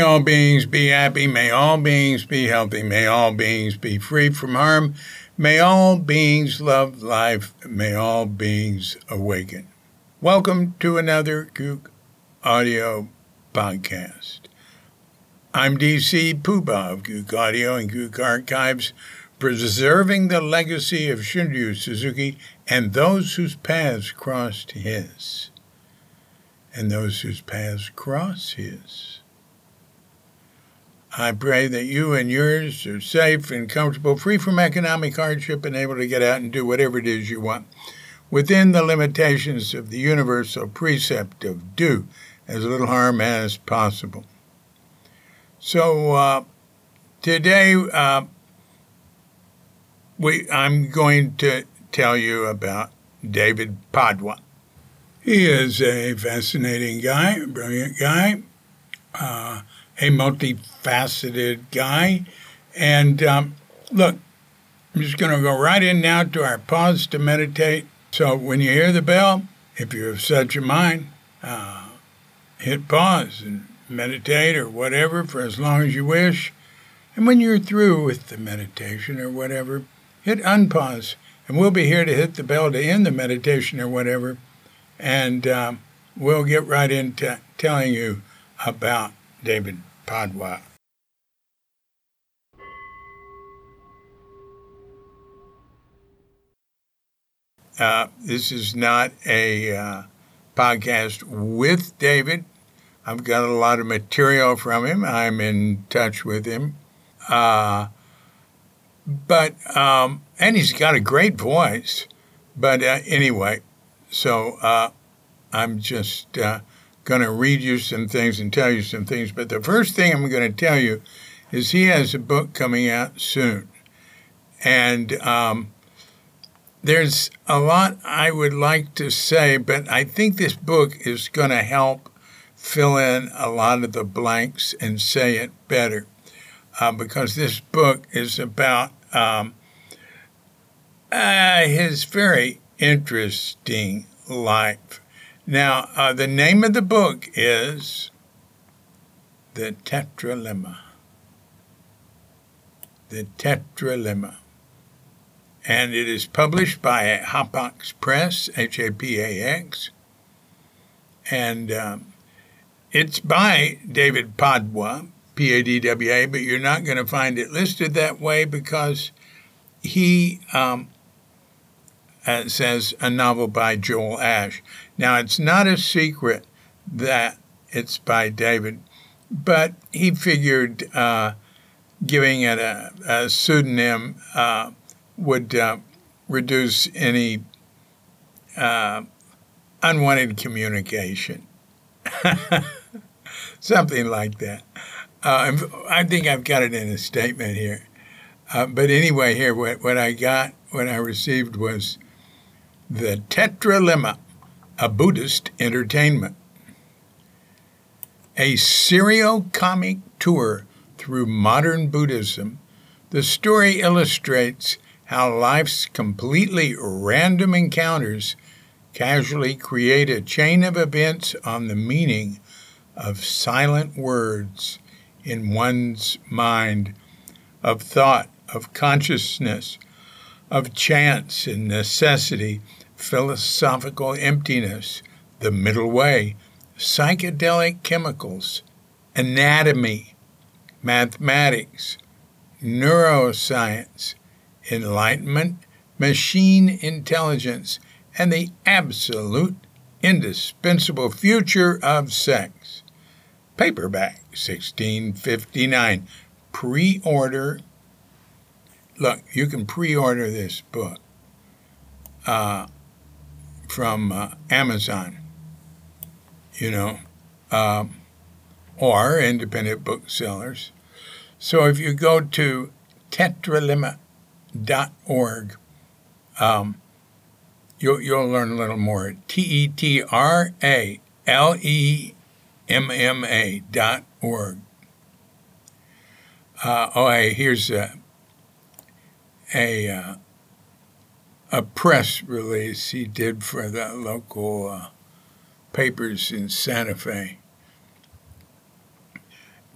May all beings be happy. May all beings be healthy. May all beings be free from harm. May all beings love life. May all beings awaken. Welcome to another Cuke Audio podcast. I'm DC Puba of Cuke Audio and Cuke Archives, preserving the legacy of Shunryu Suzuki and those whose paths crossed his. And those whose paths cross his. I pray that you and yours are safe and comfortable, free from economic hardship, and able to get out and do whatever it is you want within the limitations of the universal precept of do as little harm as possible. So uh, today, uh, we I'm going to tell you about David Padwa. He is a fascinating guy, brilliant guy. Uh, a multifaceted guy. And um, look, I'm just going to go right in now to our pause to meditate. So when you hear the bell, if you have set your mind, uh, hit pause and meditate or whatever for as long as you wish. And when you're through with the meditation or whatever, hit unpause. And we'll be here to hit the bell to end the meditation or whatever. And um, we'll get right into telling you about David Padwa. Uh, this is not a uh, podcast with David. I've got a lot of material from him. I'm in touch with him. Uh, but, um, and he's got a great voice. But uh, anyway, so uh, I'm just uh, going to read you some things and tell you some things. But the first thing I'm going to tell you is he has a book coming out soon. And um, there's a lot I would like to say, but I think this book is going to help fill in a lot of the blanks and say it better. Uh, because this book is about um, uh, his very interesting life. Now, uh, the name of the book is The Tetralemma. The Tetralemma. And it is published by Hapax Press, H A P A X. And um, it's by David Padwa, P A D W A, but you're not going to find it listed that way because he um, uh, says a novel by Joel Ash. Now, it's not a secret that it's by David, but he figured uh, giving it a, a pseudonym uh, would uh, reduce any uh, unwanted communication. Something like that. Uh, I think I've got it in a statement here. But anyway, here, what, what I got, what I received was the Tetralemma a Buddhist entertainment. A serio comic tour through modern Buddhism, the story illustrates how life's completely random encounters casually create a chain of events on the meaning of silent words in one's mind, of thought, of consciousness, of chance and necessity philosophical emptiness, the middle way, psychedelic chemicals, anatomy, mathematics, neuroscience, enlightenment, machine intelligence, and the absolute indispensable future of sex. Paperback, 1659. Pre order. Look, you can pre order this book. Uh, from uh, Amazon, you know, um, or independent booksellers. So if you go to tetralemma.org, um, you'll, you'll learn a little more. T E T R A L E M M A dot org. Uh, oh, hey, here's a, a uh, a press release he did for the local uh, papers in Santa Fe.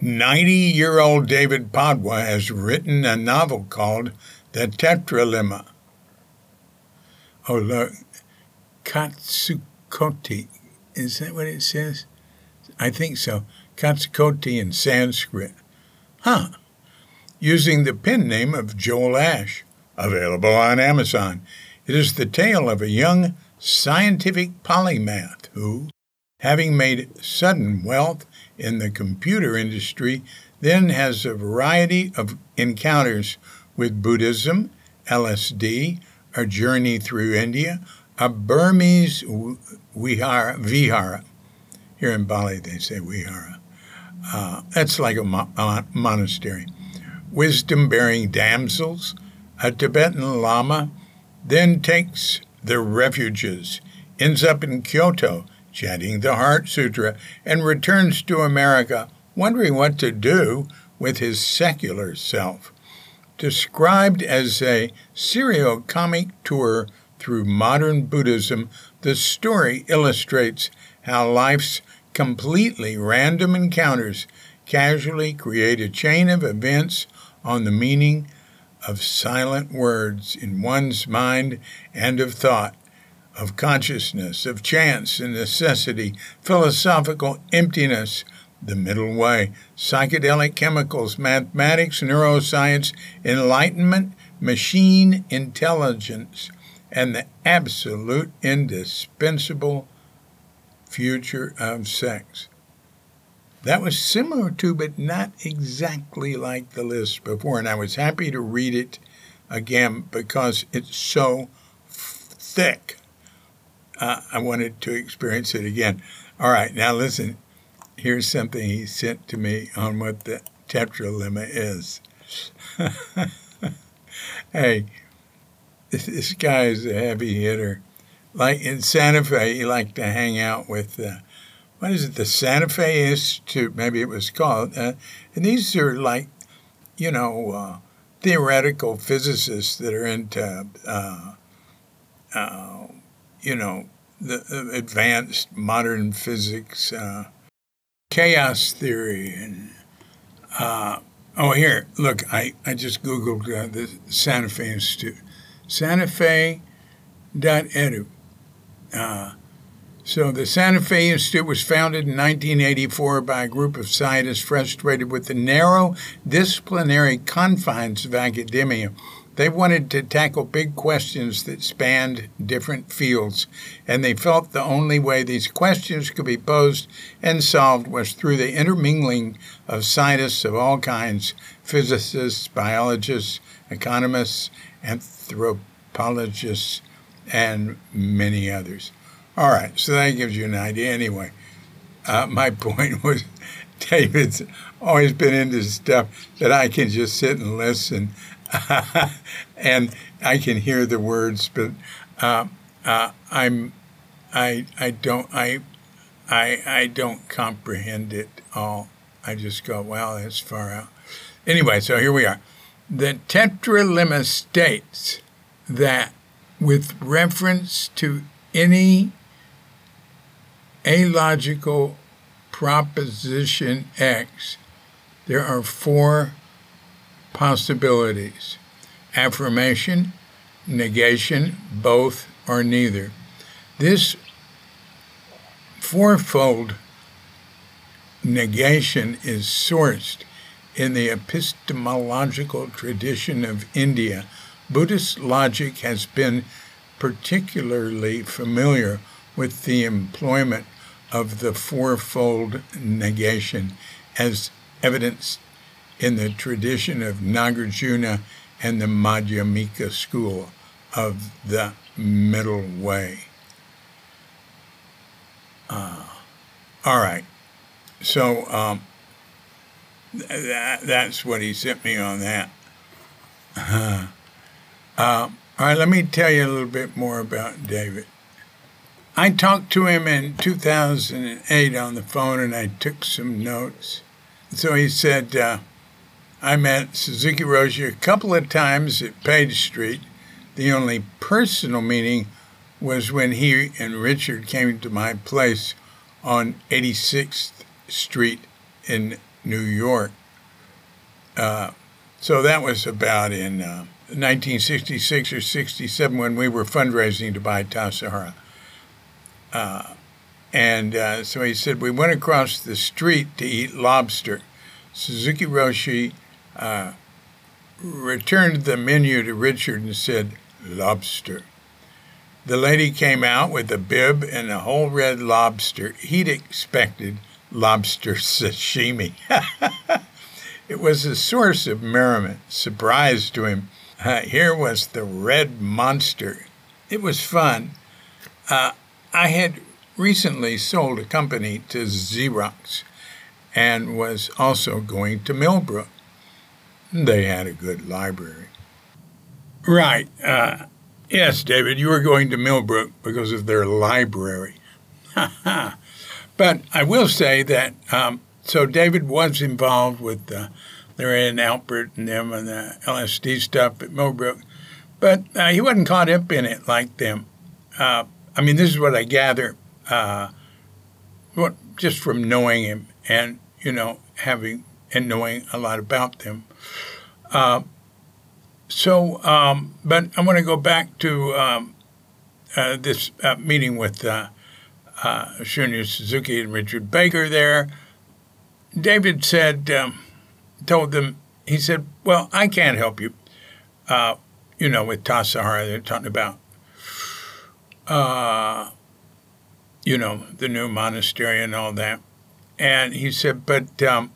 90 year old David Padwa has written a novel called The Tetralemma. Oh, look. Katsukoti. Is that what it says? I think so. Katsukoti in Sanskrit. Huh. Using the pen name of Joel Ash. Available on Amazon. It is the tale of a young scientific polymath who, having made sudden wealth in the computer industry, then has a variety of encounters with Buddhism, LSD, a journey through India, a Burmese vihara, vihara. Here in Bali, they say vihara. Uh, that's like a, mo- a monastery. Wisdom bearing damsels, a Tibetan Lama, then takes the refuges, ends up in Kyoto, chanting the Heart Sutra, and returns to America, wondering what to do with his secular self. Described as a serio comic tour through modern Buddhism, the story illustrates how life's completely random encounters casually create a chain of events on the meaning of silent words in one's mind and of thought, of consciousness, of chance and necessity, philosophical emptiness, the middle way, psychedelic chemicals, mathematics, neuroscience, enlightenment, machine intelligence, and the absolute indispensable future of sex. That was similar to, but not exactly like the list before. And I was happy to read it again because it's so thick. Uh, I wanted to experience it again. All right, now listen. Here's something he sent to me on what the tetralemma is. hey, this, guy is a heavy hitter. Like in Santa Fe, he liked to hang out with uh, what is it, the Santa Fe Institute, maybe it was called. Uh, and these are like, you know, uh, theoretical physicists that are into, uh, uh you know, the advanced modern physics, uh, chaos theory, and uh, oh, here, look, I, I just Googled the Santa Fe Institute. Santa Fe dot edu. So the Santa Fe Institute was founded in 1984 by a group of scientists frustrated with the narrow disciplinary confines of academia. They wanted to tackle big questions that spanned different fields, and they felt the only way these questions could be posed and solved was through the intermingling of scientists of all kinds physicists, biologists, economists, anthropologists, and many others. All right, so that gives you an idea. Anyway, uh, my point was David's always been into stuff that I can just sit and listen, and I can hear the words, but uh, uh, I'm I I don't I I I don't comprehend it all. I just go, wow, that's far out. Anyway, so here we are. The Tetralemma states that with reference to any alogical proposition X, there are four possibilities affirmation, negation, both, or neither. This fourfold negation is sourced in the epistemological tradition of India. Buddhist logic has been particularly familiar with the employment of the fourfold negation as evidenced in the tradition of Nagarjuna and the Madhyamika school of the middle way. Uh, all right. So um, that, that's what he sent me on that. Uh, uh, all right, let me tell you a little bit more about David. I talked to him in 2008 on the phone and I took some notes. So he said, uh, I met Suzuki Roshi a couple of times at Page Street. The only personal meeting was when he and Richard came to my place on 86th Street in New York. Uh, so that was about in uh, 1966 or 67 when we were fundraising to buy Tassajara. Uh, and uh, so he said, we went across the street to eat lobster. Suzuki Roshi uh, returned the menu to Richard and said, lobster. The lady came out with a bib and a whole red lobster. He'd expected lobster sashimi. it was a source of merriment, surprise to him. Uh, here was the red monster. It was fun. Uh, I had recently sold a company to Xerox and was also going to Millbrook. They had a good library. Right. Uh, yes, David, you were going to Millbrook because of their library. but I will say that, um, so David was involved with uh, Larry and Alpert and them and the LSD stuff at Millbrook, but uh, he wasn't caught up in it like them. Uh, I mean, this is what I gather uh, what, just from knowing him and, you know, having and knowing a lot about them. Uh, so, um, but I want to go back to um, uh, this uh, meeting with uh, uh, Shunryu Suzuki and Richard Baker there. David said, um, told them, he said, Well, I can't help you. Uh, you know, with Tassajara, they're talking about, uh, you know, the new monastery and all that. And he said, But um,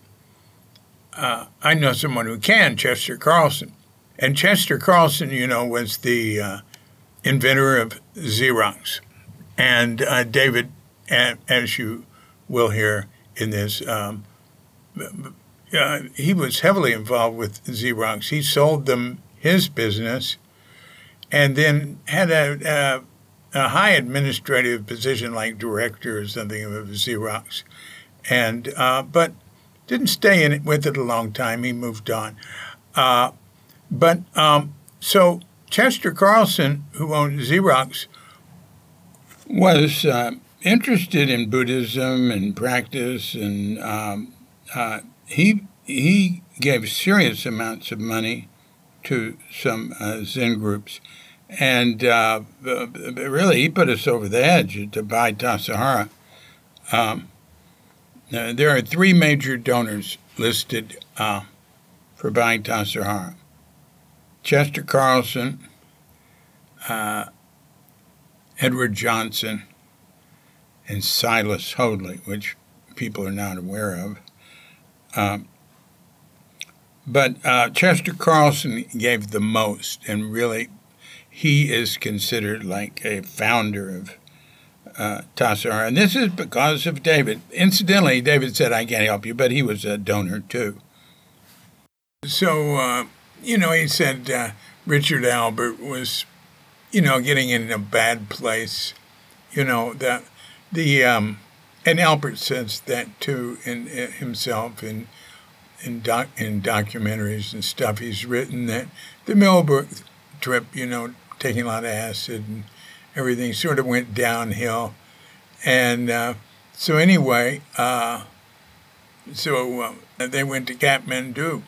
uh, I know someone who can, Chester Carlson. And Chester Carlson, you know, was the uh, inventor of Xerox. And uh, David, as you will hear in this, um, uh, he was heavily involved with Xerox. He sold them his business and then had a, a, high administrative position like director or something of Xerox. And, uh, but didn't stay in it with it a long time. He moved on. Uh, but um, so Chester Carlson, who owned Xerox, was uh, interested in Buddhism and practice, and um, uh, he he gave serious amounts of money to some uh, Zen groups, and uh, really he put us over the edge to buy Tassajara. Um, there are three major donors listed uh, for buying Tassajara. Chester Carlson, uh, Edward Johnson, and Silas Hoadley, which people are not aware of. Um, but uh, Chester Carlson gave the most, and really, he is considered like a founder of uh, Tassajara. And this is because of David. Incidentally, David said, I can't help you, but he was a donor too. So, uh, you know, he said uh, Richard Alpert was, you know, getting in a bad place. You know, that the, um, and Alpert says that too in, in himself in, in, doc, in documentaries and stuff. He's written that the Millbrook trip, you know, taking a lot of acid and everything sort of went downhill. And uh, so, anyway, uh, so uh, they went to Kathmandu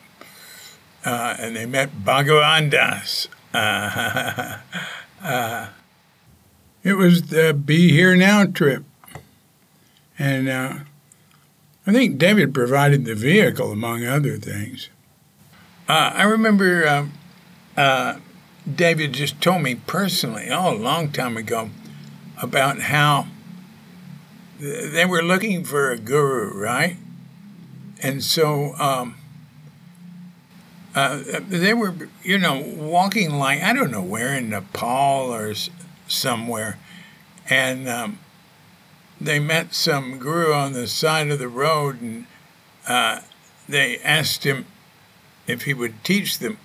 uh, and they met Bhagavan Das. Uh, uh, it was the Be Here Now trip. And I think David provided the vehicle, among other things. I remember um, David just told me personally, oh, a long time ago, about how they were looking for a guru, right? And so um, uh, they were, you know, walking like, I don't know where, in Nepal or somewhere. And um, they met some guru on the side of the road and uh, they asked him if he would teach them.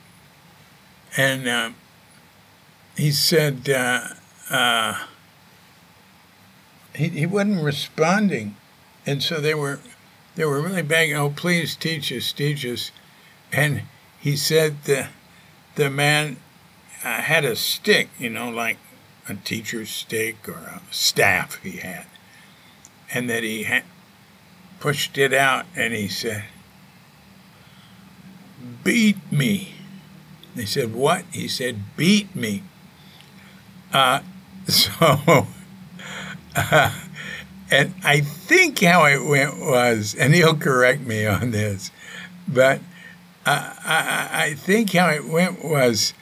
And uh, he said uh, uh, he, he wasn't responding, and so they were they were really begging, "Oh, please teach us, teach us," and he said the the man uh, had a stick, you know, like a teacher's stick or a staff he had, and that he pushed it out, and he said, beat me. They said, What? He said, Beat me. Uh, so, uh, and I think how it went was, and he'll correct me on this, but I, I, think how it went was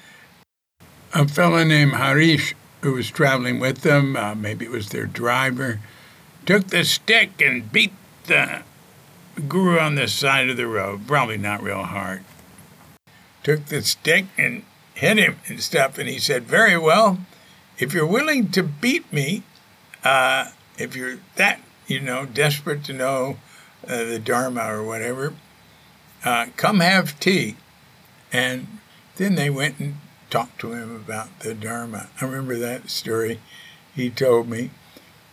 a fellow named Harish, who was traveling with them, uh, maybe it was their driver, took the stick and beat the guru on the side of the road, probably not real hard. Took the stick and hit him and stuff, and he said, Very well, if you're willing to beat me, uh, if you're that, you know, desperate to know uh, the Dharma or whatever, uh, come have tea. And then they went and talked to him about the Dharma. I remember that story he told me.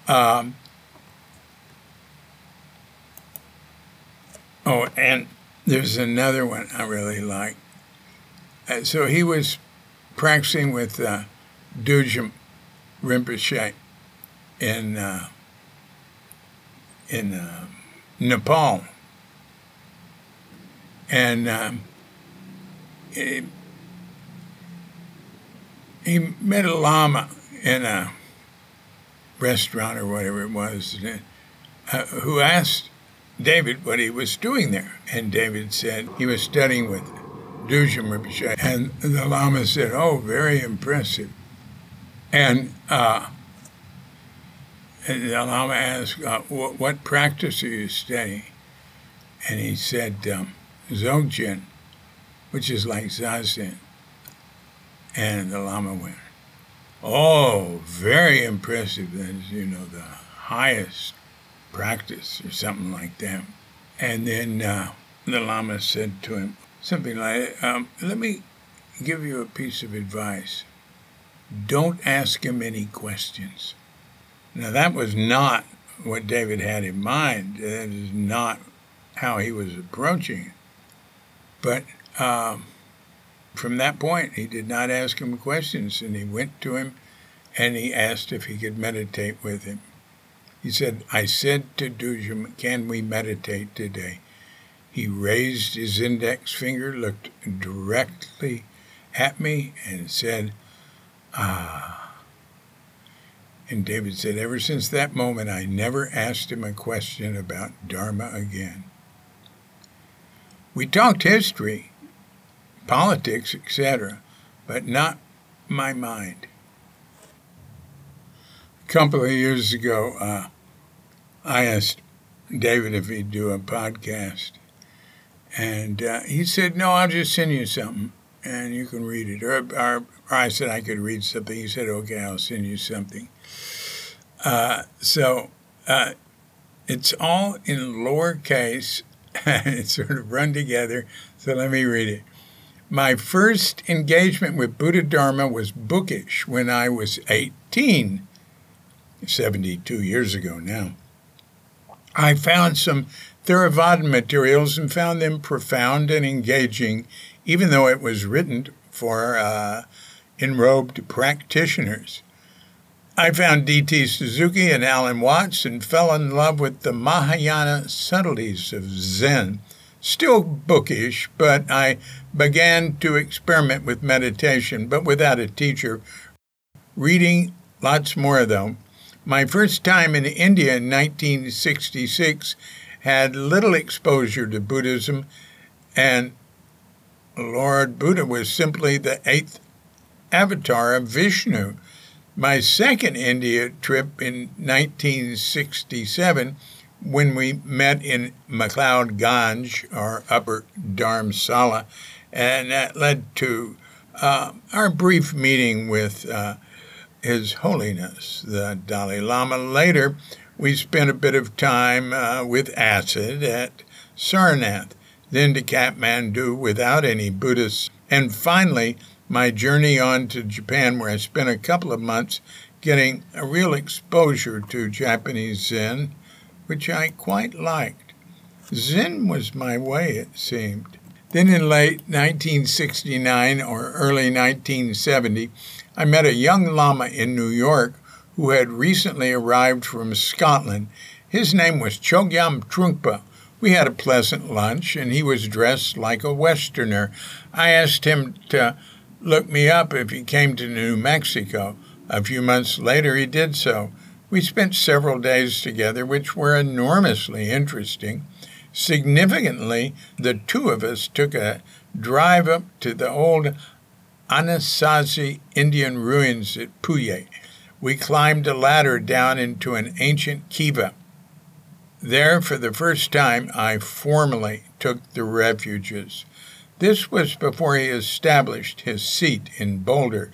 Um, oh, and there's another one I really like. Uh, so he was practicing with uh, Dudjom Rinpoche in uh, in uh, Nepal, and um, he, he met a lama in a restaurant or whatever it was, uh, who asked David what he was doing there, and David said he was studying with Dudjom Rinpoche, and the lama said, "Oh, very impressive." And uh, the Lama asked, uh, what, what, practice are you studying? And he said, um, Dzogchen, which is like Zazen. And the Lama went, Oh, very impressive. That's, you know, the highest practice or something like that. And then uh, the Lama said to him something like, um, Let me give you a piece of advice. Don't ask him any questions. Now, that was not what David had in mind. That is not how he was approaching it. But um, from that point, he did not ask him questions, and he went to him and he asked if he could meditate with him. He said, I said to Dudjom, Can we meditate today? He raised his index finger, looked directly at me, and said, Ah. And David said, Ever since that moment, I never asked him a question about Dharma again. We talked history, politics, etc., but not my mind. A couple of years ago, uh, I asked David if he'd do a podcast. And uh, he said, No, I'll just send you something and you can read it. Or, or, or I said I could read something. He said, Okay, I'll send you something. Uh, so uh, it's all in lowercase. And it's sort of run together. So let me read it. My first engagement with Buddha Dharma was bookish when I was 18, 72 years ago now. I found some Theravada materials and found them profound and engaging, even though it was written for uh, enrobed practitioners. I found D.T. Suzuki and Alan Watts and fell in love with the Mahayana subtleties of Zen. Still bookish, but I began to experiment with meditation, but without a teacher. Reading lots more, though. My first time in India in 1966 had little exposure to Buddhism, and Lord Buddha was simply the eighth avatar of Vishnu. My second India trip in 1967, when we met in McLeod Ganj, or Upper Dharamsala, and that led to uh, our brief meeting with uh, His Holiness, the Dalai Lama. Later, we spent a bit of time uh, with acid at Sarnath, then to Kathmandu without any Buddhists, and finally my journey on to Japan, where I spent a couple of months getting a real exposure to Japanese Zen, which I quite liked. Zen was my way, it seemed. Then in late 1969 or early 1970, I met a young Lama in New York who had recently arrived from Scotland. His name was Chogyam Trungpa, We had a pleasant lunch, and he was dressed like a Westerner. I asked him to look me up if he came to New Mexico. A few months later, he did so. We spent several days together, which were enormously interesting. Significantly, the two of us took a drive up to the old Anasazi Indian ruins at Puye. We climbed a ladder down into an ancient kiva. There, for the first time, I formally took the refuges. This was before he established his seat in Boulder.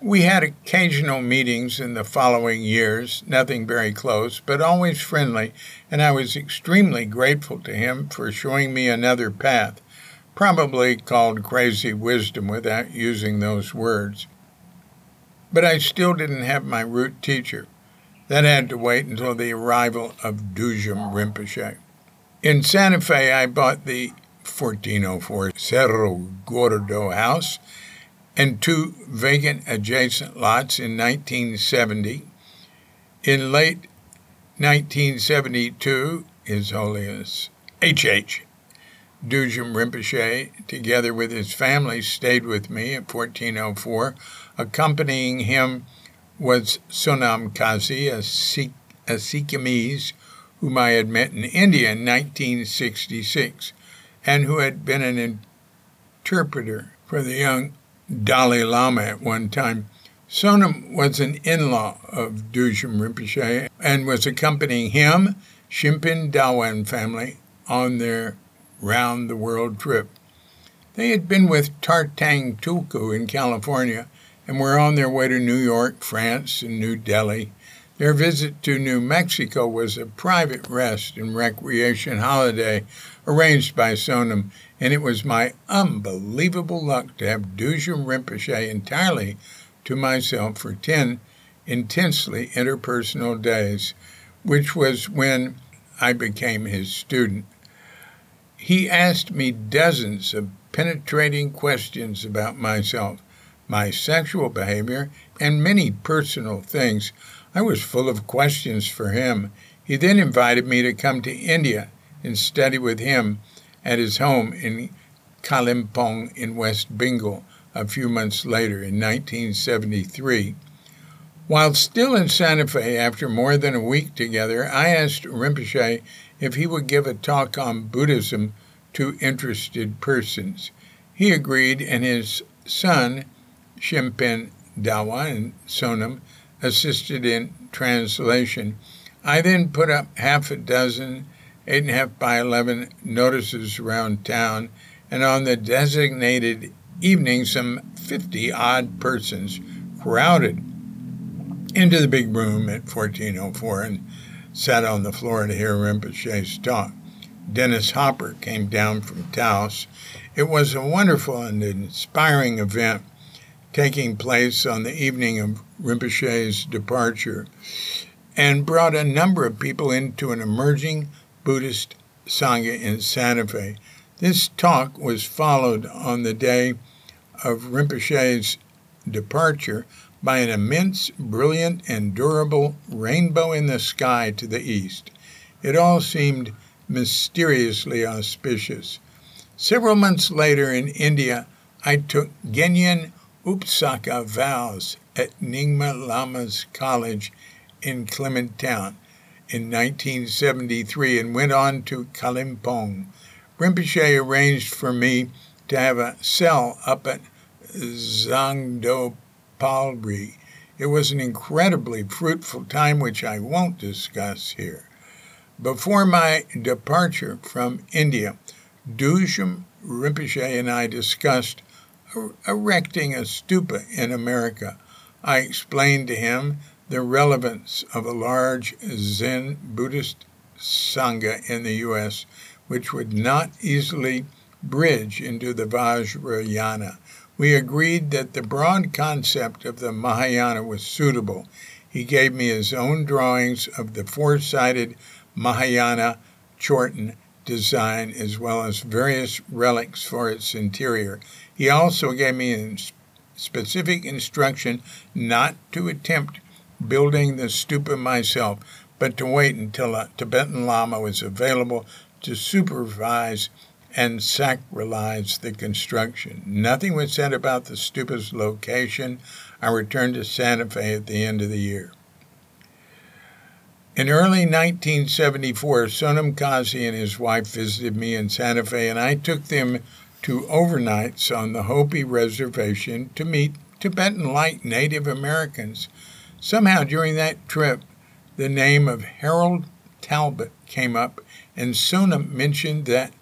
We had occasional meetings in the following years, nothing very close, but always friendly, and I was extremely grateful to him for showing me another path, probably called crazy wisdom without using those words. But I still didn't have my root teacher. That had to wait until the arrival of Dudjom Rinpoche. In Santa Fe, I bought the 1404 Cerro Gordo house and two vacant adjacent lots in 1970. In late 1972, His Holiness H.H. Dudjom Rinpoche, together with his family, stayed with me at 1404. Accompanying him was Sonam Kazi, a, Sikh, a Sikkimese whom I had met in India in 1966 and who had been an interpreter for the young Dalai Lama at one time. Sonam was an in law of Dudjom Rinpoche and was accompanying him, Shenphen Dawan family, on their round the world trip. They had been with Tarthang Tulku in California and were on their way to New York, France, and New Delhi. Their visit to New Mexico was a private rest and recreation holiday arranged by Sonam, and it was my unbelievable luck to have Dudjom Rinpoche entirely to myself for 10 intensely interpersonal days, which was when I became his student. He asked me dozens of penetrating questions about myself, my sexual behavior, and many personal things. I was full of questions for him. He then invited me to come to India and study with him at his home in Kalimpong in West Bengal a few months later in 1973. While still in Santa Fe after more than a week together, I asked Rinpoche if he would give a talk on Buddhism to interested persons. He agreed, and his son, Shenphen Dawa and Sonam, assisted in translation. I then put up half a dozen eight and a half by 11 notices around town, and on the designated evening, some 50 odd persons crowded into the big room at 1404 and sat on the floor to hear Rinpoche's talk. Dennis Hopper came down from Taos. It was a wonderful and inspiring event taking place on the evening of Rinpoche's departure and brought a number of people into an emerging Buddhist Sangha in Santa Fe. This talk was followed on the day of Rinpoche's departure by an immense, brilliant, and durable rainbow in the sky to the east. It all seemed mysteriously auspicious. Several months later in India, I took Genyen Upasaka vows at Nyingma Lama's College in Clement Town in 1973 and went on to Kalimpong. Rinpoche arranged for me to have a cell up at Zangdo Palri. It was an incredibly fruitful time, which I won't discuss here. Before my departure from India, Dudjom Rinpoche and I discussed erecting a stupa in America. I explained to him the relevance of a large Zen Buddhist Sangha in the U.S., which would not easily bridge into the Vajrayana. We agreed that the broad concept of the Mahayana was suitable. He gave me his own drawings of the four sided Mahayana Chorten design as well as various relics for its interior. He also gave me specific instruction not to attempt building the stupa myself, but to wait until a Tibetan Lama was available to supervise and sacralize the construction. Nothing was said about the stupa's location. I returned to Santa Fe at the end of the year. In early 1974, Sonam Kazi and his wife visited me in Santa Fe, and I took them to overnights on the Hopi Reservation to meet Tibetan like Native Americans. Somehow during that trip, the name of Harold Talbot came up, and Sonam mentioned that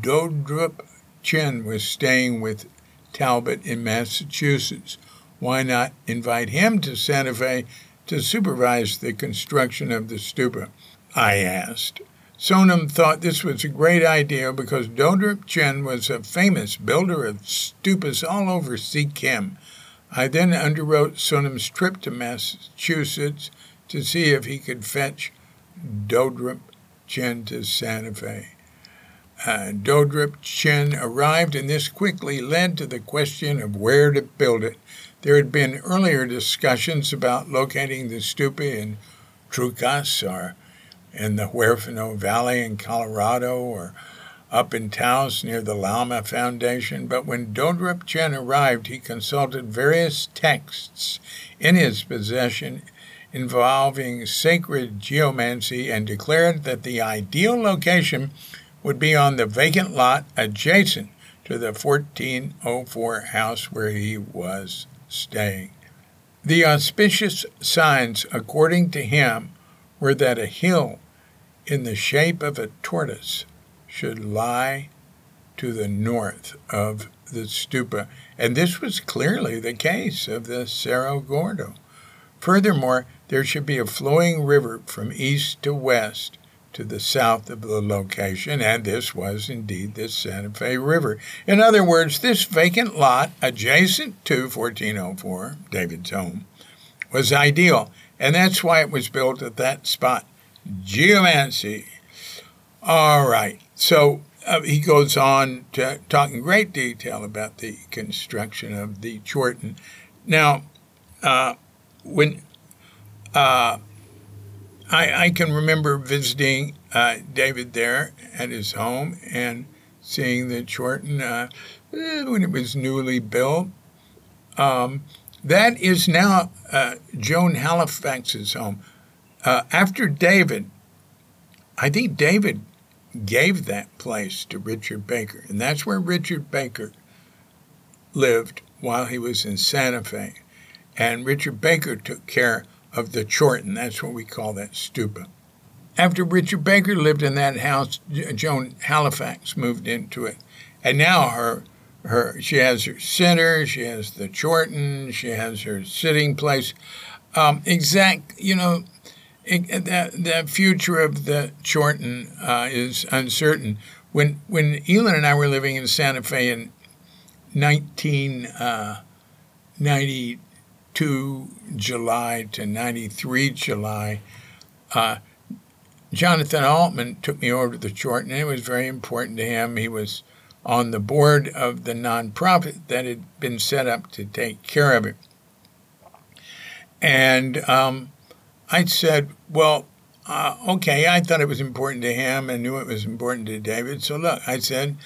Dodrup Chen was staying with Talbot in Massachusetts. Why not invite him to Santa Fe to supervise the construction of the stupa? I asked. Sonam thought this was a great idea because Dodrup Chen was a famous builder of stupas all over Sikkim. I then underwrote Sonam's trip to Massachusetts to see if he could fetch Dodrup Chen to Santa Fe. Uh, Chen arrived, and this quickly led to the question of where to build it. There had been earlier discussions about locating the stupa in Truchas or in the Huerfano Valley in Colorado or up in Taos near the Lama Foundation, but when Dodrup Chen arrived, he consulted various texts in his possession involving sacred geomancy and declared that the ideal location would be on the vacant lot adjacent to the 1404 house where he was staying. The auspicious signs, according to him, were that a hill in the shape of a tortoise should lie to the north of the stupa, and this was clearly the case of the Cerro Gordo. Furthermore, there should be a flowing river from east to west to the south of the location, and this was indeed the Santa Fe River. In other words, this vacant lot adjacent to 1404, David's home, was ideal, and that's why it was built at that spot. Geomancy. All right, so uh, he goes on to talk in great detail about the construction of the Chorten. Now, uh, when uh, I, I, can remember visiting uh, David there at his home and seeing the Chorten uh, when it was newly built. Um, that is now uh, Joan Halifax's home. Uh, after David, I think David gave that place to Richard Baker, and that's where Richard Baker lived while he was in Santa Fe. And Richard Baker took care of the Chorten. That's what we call that stupa. After Richard Baker lived in that house, Joan Halifax moved into it. And now her her she has her center, she has the Chorten, she has her sitting place. Um, exact, you know, it, that the future of the Chorten uh, is uncertain. When when Elin and I were living in Santa Fe in 1992 uh, July to 93 July, uh, Jonathan Altman took me over to the Chorten, and it was very important to him. He was on the board of the nonprofit that had been set up to take care of it. And um, I said, well, uh, okay, I thought it was important to him and knew it was important to David. So look, I said,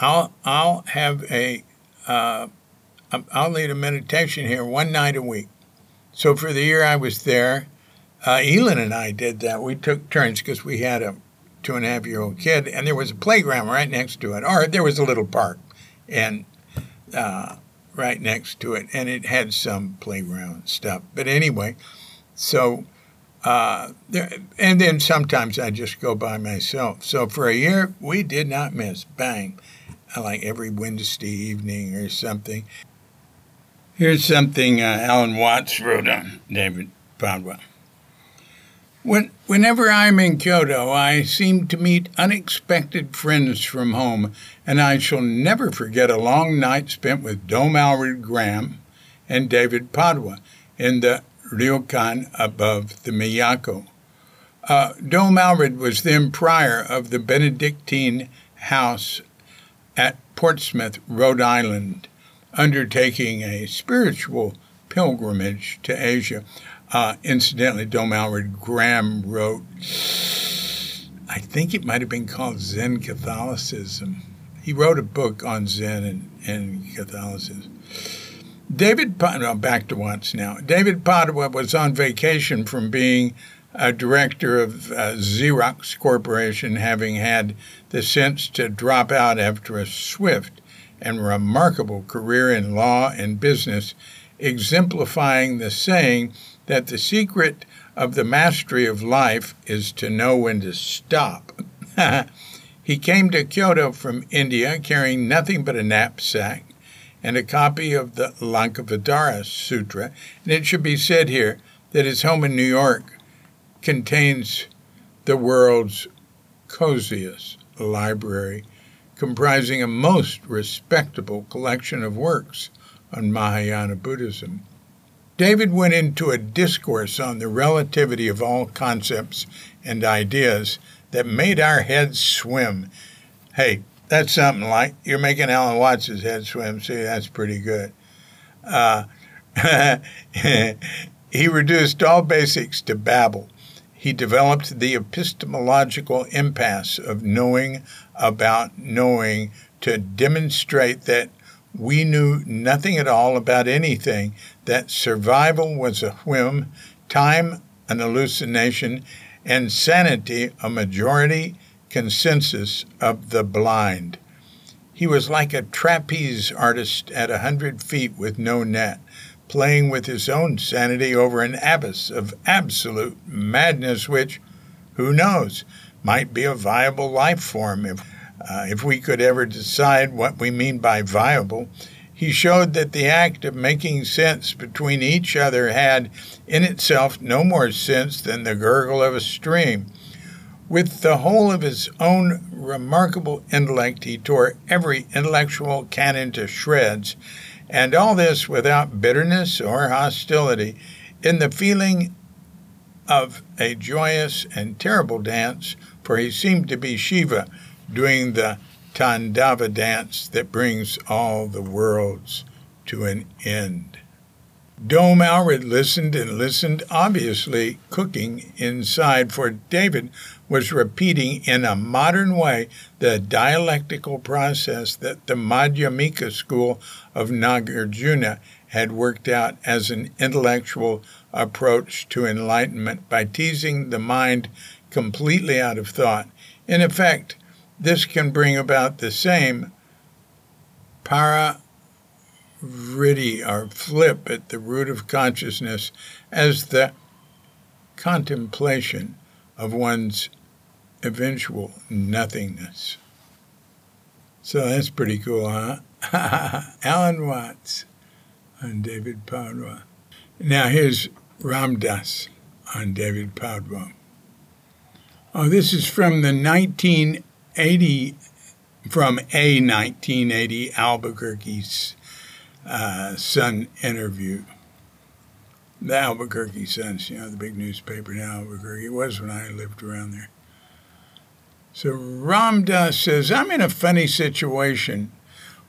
I'll I'll have a uh, I'll lead a meditation here one night a week. So for the year I was there, uh, Elin and I did that. We took turns because we had a two and a half year old kid, and there was a playground right next to it, or there was a little park, and uh, right next to it, and it had some playground stuff. But anyway, so uh, there, and then sometimes I just go by myself. So for a year, we did not miss. Bang, like every Wednesday evening or something. Here's something uh, Alan Watts wrote on David Padwa. When, whenever I'm in Kyoto, I seem to meet unexpected friends from home, and I shall never forget a long night spent with Dom Aelred Graham and David Padwa in the ryokan above the Miyako. Uh, Dom Aelred was then prior of the Benedictine house at Portsmouth, Rhode Island, undertaking a spiritual pilgrimage to Asia. Uh, incidentally, Dom Aelred Graham wrote I think it might have been called Zen Catholicism. He wrote a book on Zen and, and Catholicism. David, no, back to once now. David Padwa was on vacation from being a director of uh, Xerox Corporation, having had the sense to drop out after a swift and remarkable career in law and business, exemplifying the saying that the secret of the mastery of life is to know when to stop. he came to Kyoto from India carrying nothing but a knapsack and a copy of the Lankavatara Sutra, and it should be said here that his home in New York contains the world's coziest library, comprising a most respectable collection of works on Mahayana Buddhism. David went into a discourse on the relativity of all concepts and ideas that made our heads swim. Hey, that's something like you're making Alan Watts' head swim. See, that's pretty good. Uh, he reduced all basics to babble. He developed the epistemological impasse of knowing about knowing to demonstrate that we knew nothing at all about anything, that survival was a whim, time an hallucination, and sanity a majority consensus of the blind. He was like a trapeze artist at a hundred feet with no net, playing with his own sanity over an abyss of absolute madness, which, who knows, might be a viable life form if uh, if we could ever decide what we mean by viable, he showed that the act of making sense between each other had in itself no more sense than the gurgle of a stream. With the whole of his own remarkable intellect, he tore every intellectual canon to shreds, and all this without bitterness or hostility, in the feeling of a joyous and terrible dance, for he seemed to be Shiva doing the Tandava dance that brings all the worlds to an end. Dom Aelred listened and listened, obviously cooking inside, for David was repeating in a modern way the dialectical process that the Madhyamika school of Nagarjuna had worked out as an intellectual approach to enlightenment by teasing the mind completely out of thought. In effect, this can bring about the same para vritti or flip at the root of consciousness as the contemplation of one's eventual nothingness. So that's pretty cool, huh? Alan Watts on David Padwa. Now here's Ram Dass on David Padwa. Oh, this is from the 19 80 from a 1980 Albuquerque's uh, Sun interview. The Albuquerque Sun, you know, the big newspaper in Albuquerque. It was when I lived around there. So Ram Dass says, I'm in a funny situation.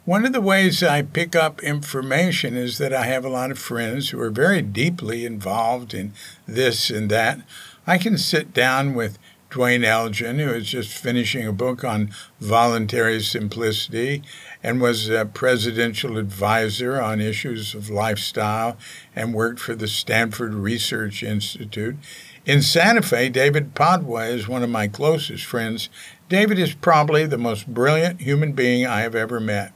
One of the ways I pick up information is that I have a lot of friends who are very deeply involved in this and that. I can sit down with Duane Elgin, who is just finishing a book on voluntary simplicity and was a presidential advisor on issues of lifestyle and worked for the Stanford Research Institute. In Santa Fe, David Padwa is one of my closest friends. David is probably the most brilliant human being I have ever met.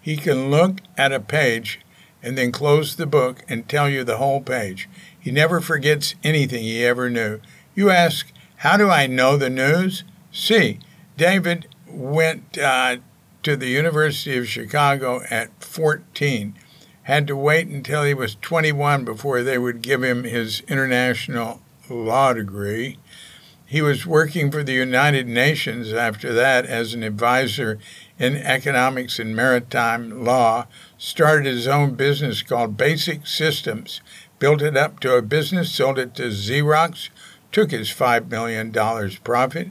He can look at a page and then close the book and tell you the whole page. He never forgets anything he ever knew. You ask, how do I know the news? See, David went uh, to the University of Chicago at 14, had to wait until he was 21 before they would give him his international law degree. He was working for the United Nations after that as an advisor in economics and maritime law, started his own business called Basic Systems, built it up to a business, sold it to Xerox, took his $5 million profit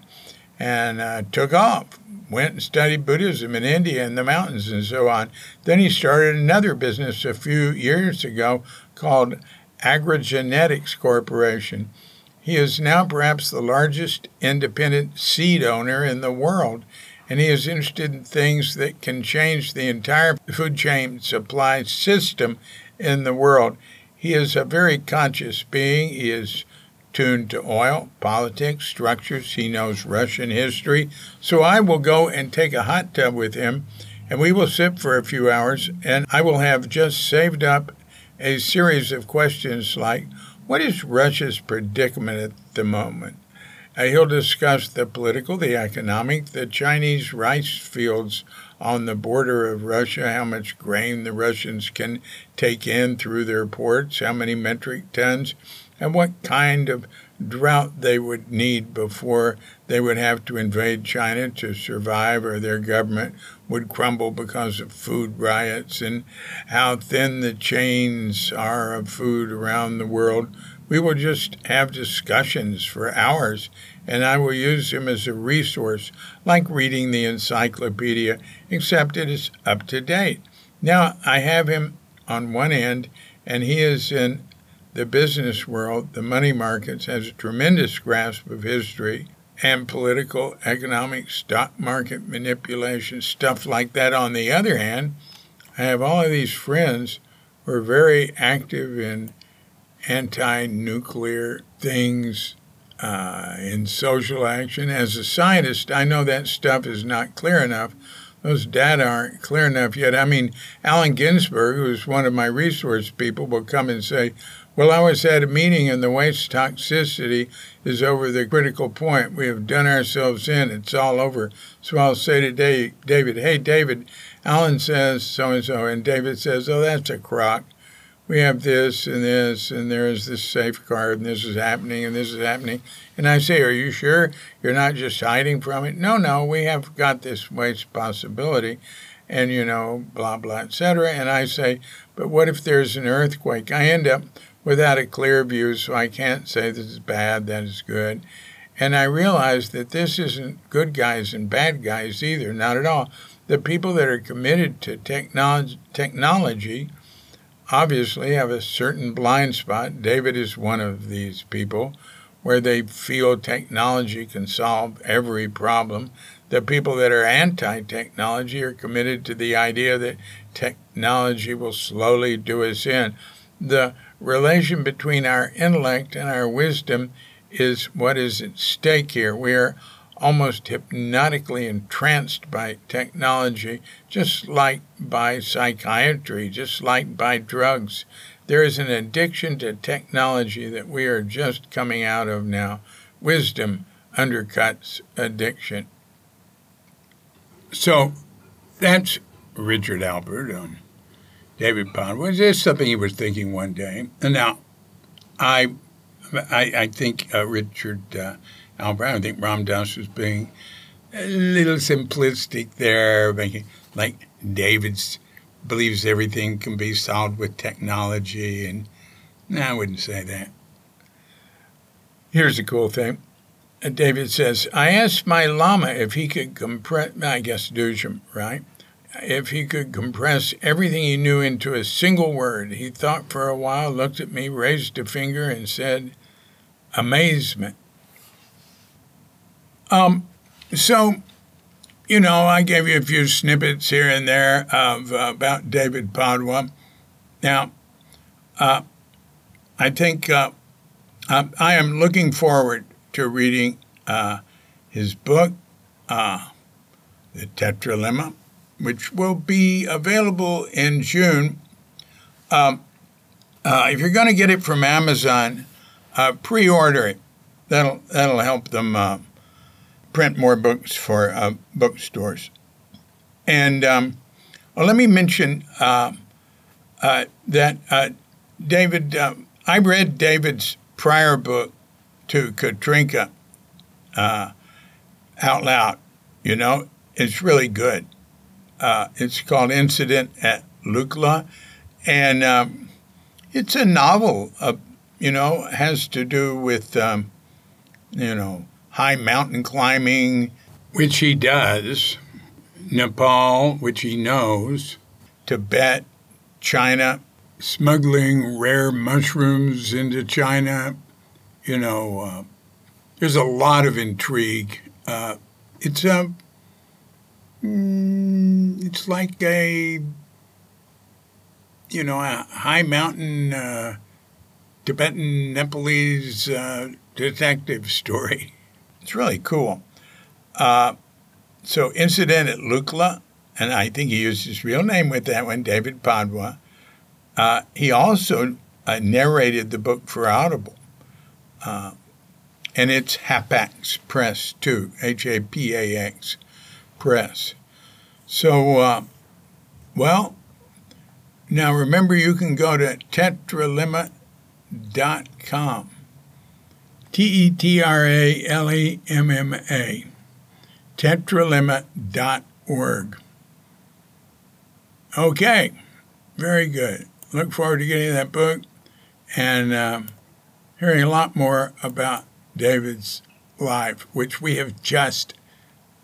and uh, took off. Went and studied Buddhism in India in the mountains and so on. Then he started another business a few years ago called Agrogenetics Corporation. He is now perhaps the largest independent seed owner in the world, and he is interested in things that can change the entire food chain supply system in the world. He is a very conscious being. He is tuned to oil, politics, structures. He knows Russian history. So I will go and take a hot tub with him, and we will sit for a few hours, and I will have just saved up a series of questions like what is Russia's predicament at the moment? Uh, he'll discuss the political, the economic, the Chinese rice fields on the border of Russia, how much grain the Russians can take in through their ports, how many metric tons, and what kind of drought they would need before they would have to invade China to survive or their government would crumble because of food riots and how thin the chains are of food around the world. We will just have discussions for hours, and I will use him as a resource, like reading the encyclopedia, except it is up to date. Now, I have him on one end, and he is in the business world, the money markets, has a tremendous grasp of history and political, economic, stock market manipulation, stuff like that. On the other hand, I have all of these friends who are very active in anti nuclear things, uh, in social action. As a scientist, I know that stuff is not clear enough. Those data aren't clear enough yet. I mean, Allen Ginsberg, who's one of my resource people, will come and say, well, I was at a meeting and the waste toxicity is over the critical point. We have done ourselves in. It's all over. So I'll say to David, hey, David, Allen says so and so. And David says, oh, that's a crock. We have this and this, and there is this safeguard, and this is happening, and this is happening. And I say, Are you sure you're not just hiding from it? No, no, we have got this waste possibility, and you know, blah, blah, etc. And I say, But what if there's an earthquake? I end up without a clear view, so I can't say this is bad, that is good. And I realize that this isn't good guys and bad guys either, not at all. The people that are committed to technology, technology obviously have a certain blind spot. David is one of these people where they feel technology can solve every problem. The people that are anti technology are committed to the idea that technology will slowly do us in. The relation between our intellect and our wisdom is what is at stake here. We are almost hypnotically entranced by technology, just like by psychiatry, just like by drugs. There is an addiction to technology that we are just coming out of now. Wisdom undercuts addiction. So that's Richard Alpert on um, David Pond was this something he was thinking one day? And now, I, I, I think uh, Richard uh, I think Ram Dass was being a little simplistic there, making like David's believes everything can be solved with technology, and no, I wouldn't say that. Here's the cool thing. Uh, David says, I asked my Lama if he could compress, I guess Dudjom, right? If he could compress everything he knew into a single word. He thought for a while, looked at me, raised a finger, and said, amazement. Um, so, you know, I gave you a few snippets here and there of uh, about David Padwa. Now, uh, I think uh, I am looking forward to reading uh, his book, uh, The Tetralemma which will be available in June. Um, uh, if you're going to get it from Amazon, uh, pre-order it. That'll that'll help them uh, print more books for uh, bookstores. And um, well, let me mention uh, uh, that David. I read David's prior book to Katrinka out loud. You know, it's really good. Uh, it's called Incident at Lukla, and um, it's a novel. Uh, you know, has to do with um, you know high mountain climbing, which he does. Nepal, which he knows. Tibet, China, smuggling rare mushrooms into China, you know, uh, there's a lot of intrigue. Uh, it's a, mm, it's like a, you know, a high mountain uh, Tibetan Nepalese uh, detective story. It's really cool. Uh, so, Incident at Lukla, and I think he used his real name with that one, David Padwa. Uh, he also uh, narrated the book for Audible. Uh, and it's Hapax Press too, H A P A X Press. So, uh, well, now remember you can go to tetralemma.com. T E T R A L E M M A. Tetralemma.org. Okay, very good. Look forward to getting that book and um, hearing a lot more about David's life, which we have just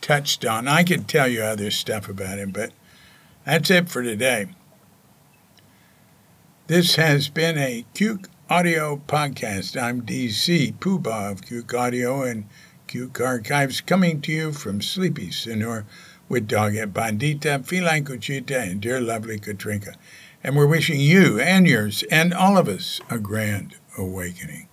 touched on. I could tell you other stuff about him, but that's it for today. This has been a Cuke Audio podcast. I'm DC Poobah of Cuke Audio and Cuke Archives coming to you from Sleepy Sinor with Doggett Bandita, Feline Cuchita, and dear lovely Katrinka. And we're wishing you and yours and all of us a grand awakening.